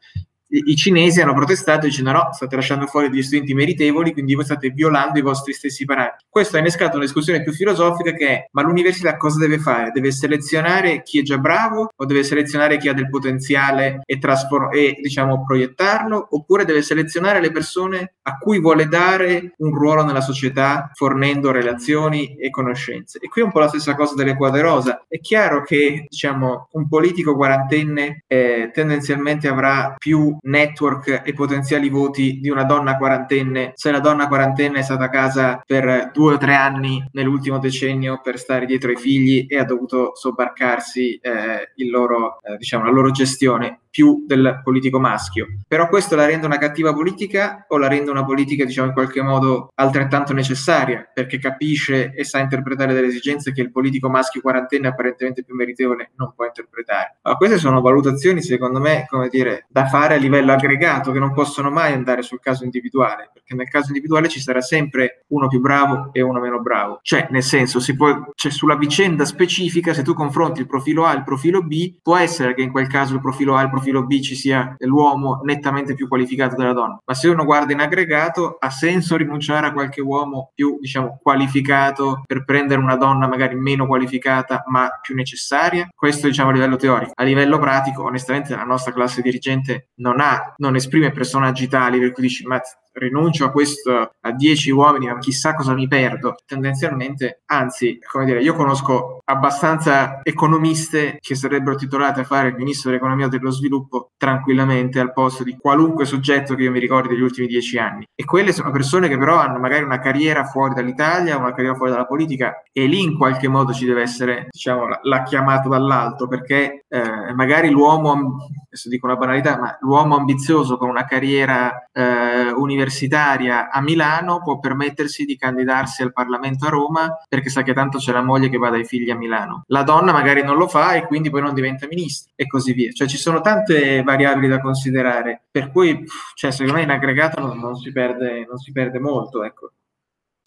i cinesi hanno protestato dicendo no, state lasciando fuori degli studenti meritevoli, quindi voi state violando i vostri stessi parametri. Questo ha innescato una discussione più filosofica che è ma l'università cosa deve fare? Deve selezionare chi è già bravo o deve selezionare chi ha del potenziale e, trasfor- e diciamo proiettarlo oppure deve selezionare le persone a cui vuole dare un ruolo nella società fornendo relazioni e conoscenze. E qui è un po' la stessa cosa dell'Equador Rosa. È chiaro che diciamo un politico quarantenne eh, tendenzialmente avrà più network e potenziali voti di una donna quarantenne. Se la donna quarantenne è stata a casa per due o tre anni nell'ultimo decennio per stare dietro ai figli e ha dovuto sobbarcarsi eh, loro, eh, diciamo, la loro gestione più del politico maschio. Però questo la rende una cattiva politica o la rende una politica, diciamo, in qualche modo altrettanto necessaria, perché capisce e sa interpretare delle esigenze che il politico maschio quarantenne apparentemente più meritevole non può interpretare. Ma queste sono valutazioni, secondo me, come dire, da fare a livello aggregato, che non possono mai andare sul caso individuale, perché nel caso individuale ci sarà sempre uno più bravo e uno meno bravo. Cioè, nel senso, si può, cioè, sulla vicenda specifica, se tu confronti il profilo A e il profilo B, può essere che in quel caso il profilo A e il profilo profilo B ci sia l'uomo nettamente più qualificato della donna, ma se uno guarda in aggregato ha senso rinunciare a qualche uomo più, diciamo, qualificato per prendere una donna magari meno qualificata ma più necessaria? Questo diciamo a livello teorico. A livello pratico, onestamente, la nostra classe dirigente non ha, non esprime personaggi tali per cui dici, ma rinuncio a questo a 10 uomini, ma chissà cosa mi perdo. Tendenzialmente, anzi, come dire, io conosco abbastanza economiste che sarebbero titolate a fare il ministro dell'economia e dello sviluppo tranquillamente al posto di qualunque soggetto che io mi ricordi degli ultimi dieci anni. E quelle sono persone che però hanno magari una carriera fuori dall'Italia, una carriera fuori dalla politica e lì in qualche modo ci deve essere, diciamo, la, la chiamata dall'alto perché eh, magari l'uomo, adesso dico una banalità, ma l'uomo ambizioso con una carriera eh, universitaria universitaria a Milano può permettersi di candidarsi al Parlamento a Roma perché sa che tanto c'è la moglie che va dai figli a Milano. La donna magari non lo fa e quindi poi non diventa ministro e così via. Cioè ci sono tante variabili da considerare, per cui cioè, secondo me in aggregato non, non, si, perde, non si perde molto. Ecco.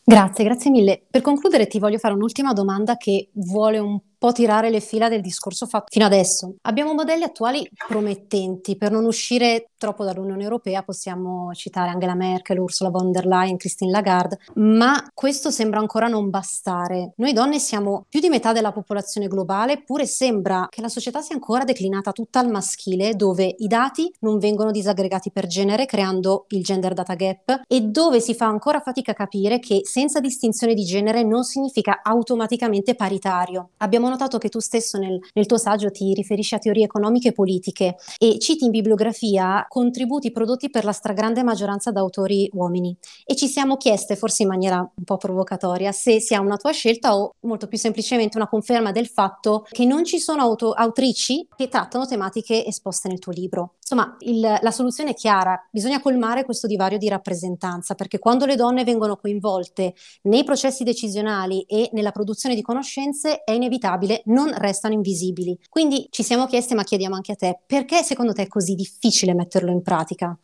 Grazie, grazie mille. Per concludere ti voglio fare un'ultima domanda che vuole un po' tirare le fila del discorso fatto fino adesso. Abbiamo modelli attuali promettenti, per non uscire troppo dall'Unione Europea possiamo citare Angela Merkel, Ursula von der Leyen, Christine Lagarde, ma questo sembra ancora non bastare. Noi donne siamo più di metà della popolazione globale, eppure sembra che la società sia ancora declinata tutta al maschile, dove i dati non vengono disaggregati per genere, creando il gender data gap, e dove si fa ancora fatica a capire che senza distinzione di genere non significa automaticamente paritario. Abbiamo notato che tu stesso nel, nel tuo saggio ti riferisci a teorie economiche e politiche e citi in bibliografia contributi prodotti per la stragrande maggioranza da autori uomini e ci siamo chieste, forse in maniera un po' provocatoria, se sia una tua scelta o molto più semplicemente una conferma del fatto che non ci sono auto- autrici che trattano tematiche esposte nel tuo libro. Insomma, il, la soluzione è chiara, bisogna colmare questo divario di rappresentanza, perché quando le donne vengono coinvolte nei processi decisionali e nella produzione di conoscenze, è inevitabile, non restano invisibili. Quindi ci siamo chieste, ma chiediamo anche a te, perché secondo te è così difficile metterlo in pratica?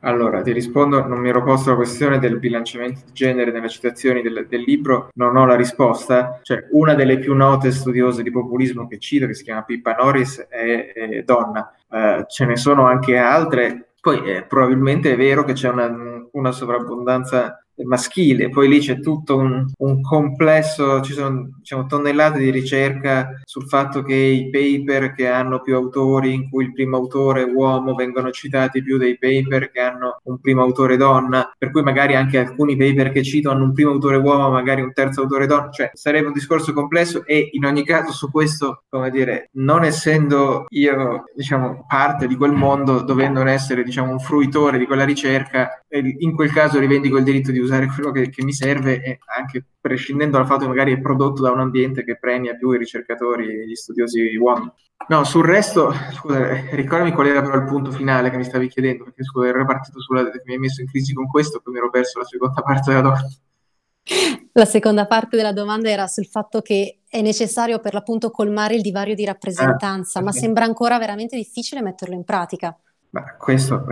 Allora, ti rispondo, non mi ero posto la questione del bilanciamento di genere nelle citazioni del, del, libro, non ho la risposta. Cioè, una delle più note studiose di populismo che cito, che si chiama Pippa Norris, è, è donna. Uh, ce ne sono anche altre. Poi eh, probabilmente è vero che c'è una, una sovrabbondanza maschile, poi lì c'è tutto un, un complesso, ci sono diciamo, tonnellate di ricerca sul fatto che i paper che hanno più autori, in cui il primo autore è uomo, vengono citati più dei paper che hanno un primo autore donna, per cui magari anche alcuni paper che cito hanno un primo autore uomo, magari un terzo autore donna, cioè sarebbe un discorso complesso e in ogni caso su questo, come dire, non essendo io, diciamo, parte di quel mondo, dovendo essere, diciamo, un fruitore di quella ricerca, in quel caso rivendico il diritto di quello che, che mi serve e anche prescindendo dal fatto che magari è prodotto da un ambiente che premia più i ricercatori e gli studiosi uomini. No, sul resto, scusa, ricordami qual era però il punto finale che mi stavi chiedendo, perché scusa, ero partito sulla che mi hai messo in crisi con questo, poi mi ero perso la seconda parte della domanda. La seconda parte della domanda era sul fatto che è necessario per l'appunto colmare il divario di rappresentanza, ah, ma sembra ancora veramente difficile metterlo in pratica. Ma questo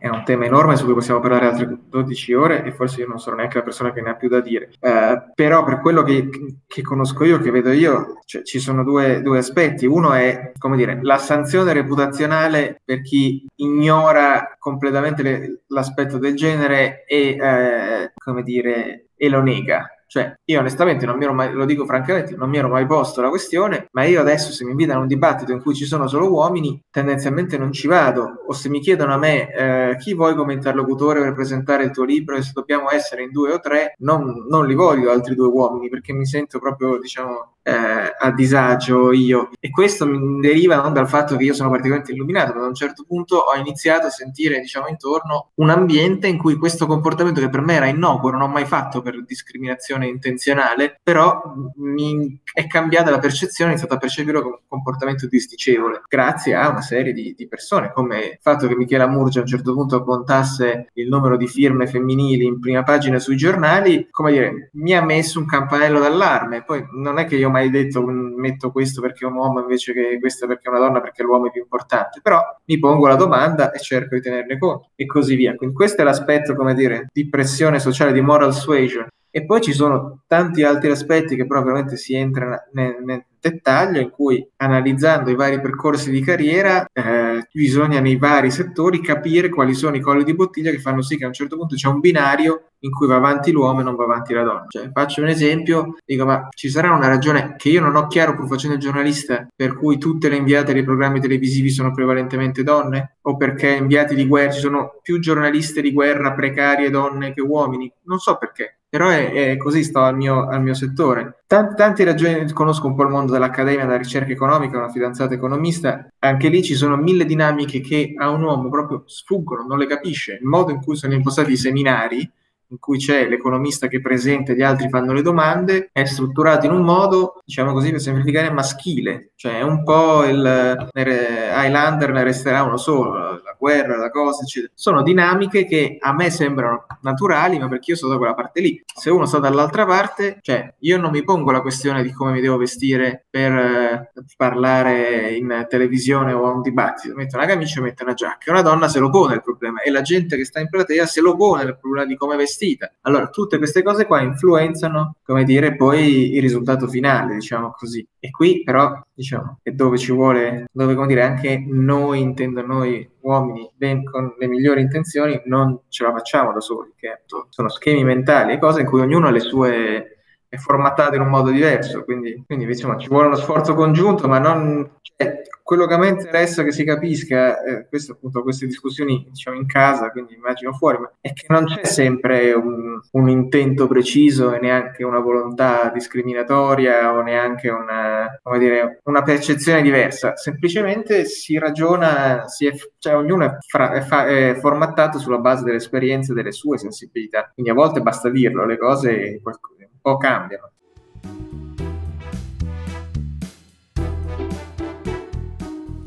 è un tema enorme su cui possiamo parlare altre 12 ore e forse io non sono neanche la persona che ne ha più da dire. Eh, però per quello che, che, conosco io, che vedo io, cioè, ci sono due, due, aspetti. Uno è, come dire, la sanzione reputazionale per chi ignora completamente le, l'aspetto del genere e, eh, come dire, e lo nega. Cioè, io onestamente non mi ero mai, lo dico francamente, non mi ero mai posto la questione, ma io adesso se mi invitano a un dibattito in cui ci sono solo uomini, tendenzialmente non ci vado. O se mi chiedono a me eh, chi vuoi come interlocutore per presentare il tuo libro e se dobbiamo essere in due o tre, non, non li voglio altri due uomini perché mi sento proprio, diciamo, eh, a disagio io. E questo mi deriva non dal fatto che io sono particolarmente illuminato, ma da un certo punto ho iniziato a sentire, diciamo, intorno un ambiente in cui questo comportamento che per me era innocuo, non ho mai fatto per discriminazione intenzionale, però mi è cambiata la percezione, è stata a percepire come un comportamento disdicevole, grazie a una serie di, di, persone, come il fatto che Michela Murgia a un certo punto contasse il numero di firme femminili in prima pagina sui giornali, come dire, mi ha messo un campanello d'allarme. Poi non è che io mai detto metto questo perché è un uomo invece che questo perché è una donna, perché l'uomo è più importante, però mi pongo la domanda e cerco di tenerne conto e così via. Quindi questo è l'aspetto, come dire, di pressione sociale, di moral suasion e poi ci sono tanti altri aspetti che però veramente si entra nel, nel dettaglio in cui analizzando i vari percorsi di carriera eh, bisogna nei vari settori capire quali sono i colli di bottiglia che fanno sì che a un certo punto c'è un binario in cui va avanti l'uomo e non va avanti la donna. Cioè, faccio un esempio, dico ma ci sarà una ragione che io non ho chiaro pur facendo il giornalista per cui tutte le inviate dei programmi televisivi sono prevalentemente donne? O perché inviati di guerra ci sono più giornaliste di guerra precarie donne che uomini? Non so perché però è, è così, sto al mio, al mio settore. Tanti, tante ragioni, conosco un po' il mondo dell'accademia, della ricerca economica, una fidanzata economista, anche lì ci sono mille dinamiche che a un uomo proprio sfuggono, non le capisce. Il modo in cui sono impostati i seminari in cui c'è l'economista che presenta e gli altri fanno le domande, è strutturato in un modo, diciamo così per semplificare, maschile, cioè è un po' il Highlander ne resterà uno solo, guerra, la cosa, eccetera. Sono dinamiche che a me sembrano naturali, ma perché io sono da quella parte lì. Se uno sta dall'altra parte, cioè io non mi pongo la questione di come mi devo vestire per eh, parlare in televisione o a un dibattito, metto una camicia e metto una giacca. Una donna se lo pone il problema e la gente che sta in platea se lo pone il problema di come vestire vestita. Allora, tutte queste cose qua influenzano, come dire, poi il risultato finale, diciamo così. E qui però, diciamo, è dove ci vuole, dove, come dire, anche noi, intendo noi uomini, ben con le migliori intenzioni, non ce la facciamo da soli, che sono schemi mentali e cose in cui ognuno ha le sue è formattato in un modo diverso, quindi, quindi insomma, ci vuole uno sforzo congiunto, ma non, cioè, quello che a me interessa che si capisca, eh, questo appunto queste discussioni diciamo in casa, quindi immagino fuori, ma è che non c'è sempre un, un intento preciso e neanche una volontà discriminatoria o neanche una, dire, una percezione diversa, semplicemente si ragiona, si è, cioè ognuno è, fra, è, fa, è formattato sulla base delle esperienze delle sue sensibilità, quindi a volte basta dirlo, le cose un po' cambiano.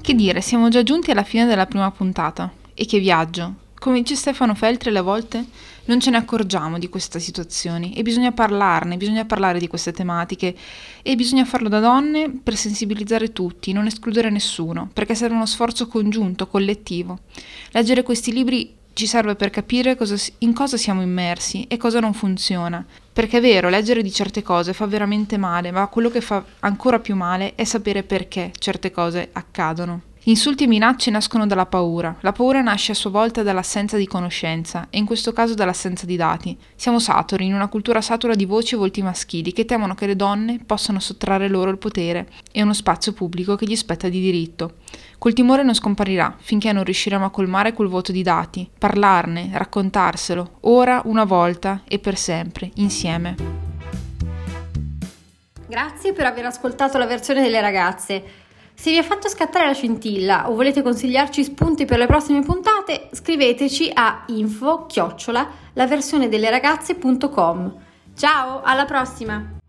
Che dire, siamo già giunti alla fine della prima puntata. E che viaggio! Come dice Stefano Feltri alle volte, non ce ne accorgiamo di queste situazioni e bisogna parlarne, bisogna parlare di queste tematiche e bisogna farlo da donne per sensibilizzare tutti, non escludere nessuno, perché serve uno sforzo congiunto, collettivo. Leggere questi libri ci serve per capire cosa, in cosa siamo immersi e cosa non funziona. Perché è vero, leggere di certe cose fa veramente male, ma quello che fa ancora più male è sapere perché certe cose accadono. Insulti e minacce nascono dalla paura. La paura nasce a sua volta dall'assenza di conoscenza e in questo caso dall'assenza di dati. Siamo saturi in una cultura satura di voci e volti maschili che temono che le donne possano sottrarre loro il potere e uno spazio pubblico che gli spetta di diritto. Quel timore non scomparirà finché non riusciremo a colmare quel vuoto di dati, parlarne, raccontarselo, ora, una volta e per sempre, insieme. Grazie per aver ascoltato la versione delle ragazze. Se vi ha fatto scattare la scintilla o volete consigliarci spunti per le prossime puntate, scriveteci a info chiocciola la versione delle ragazze.com. Ciao, alla prossima!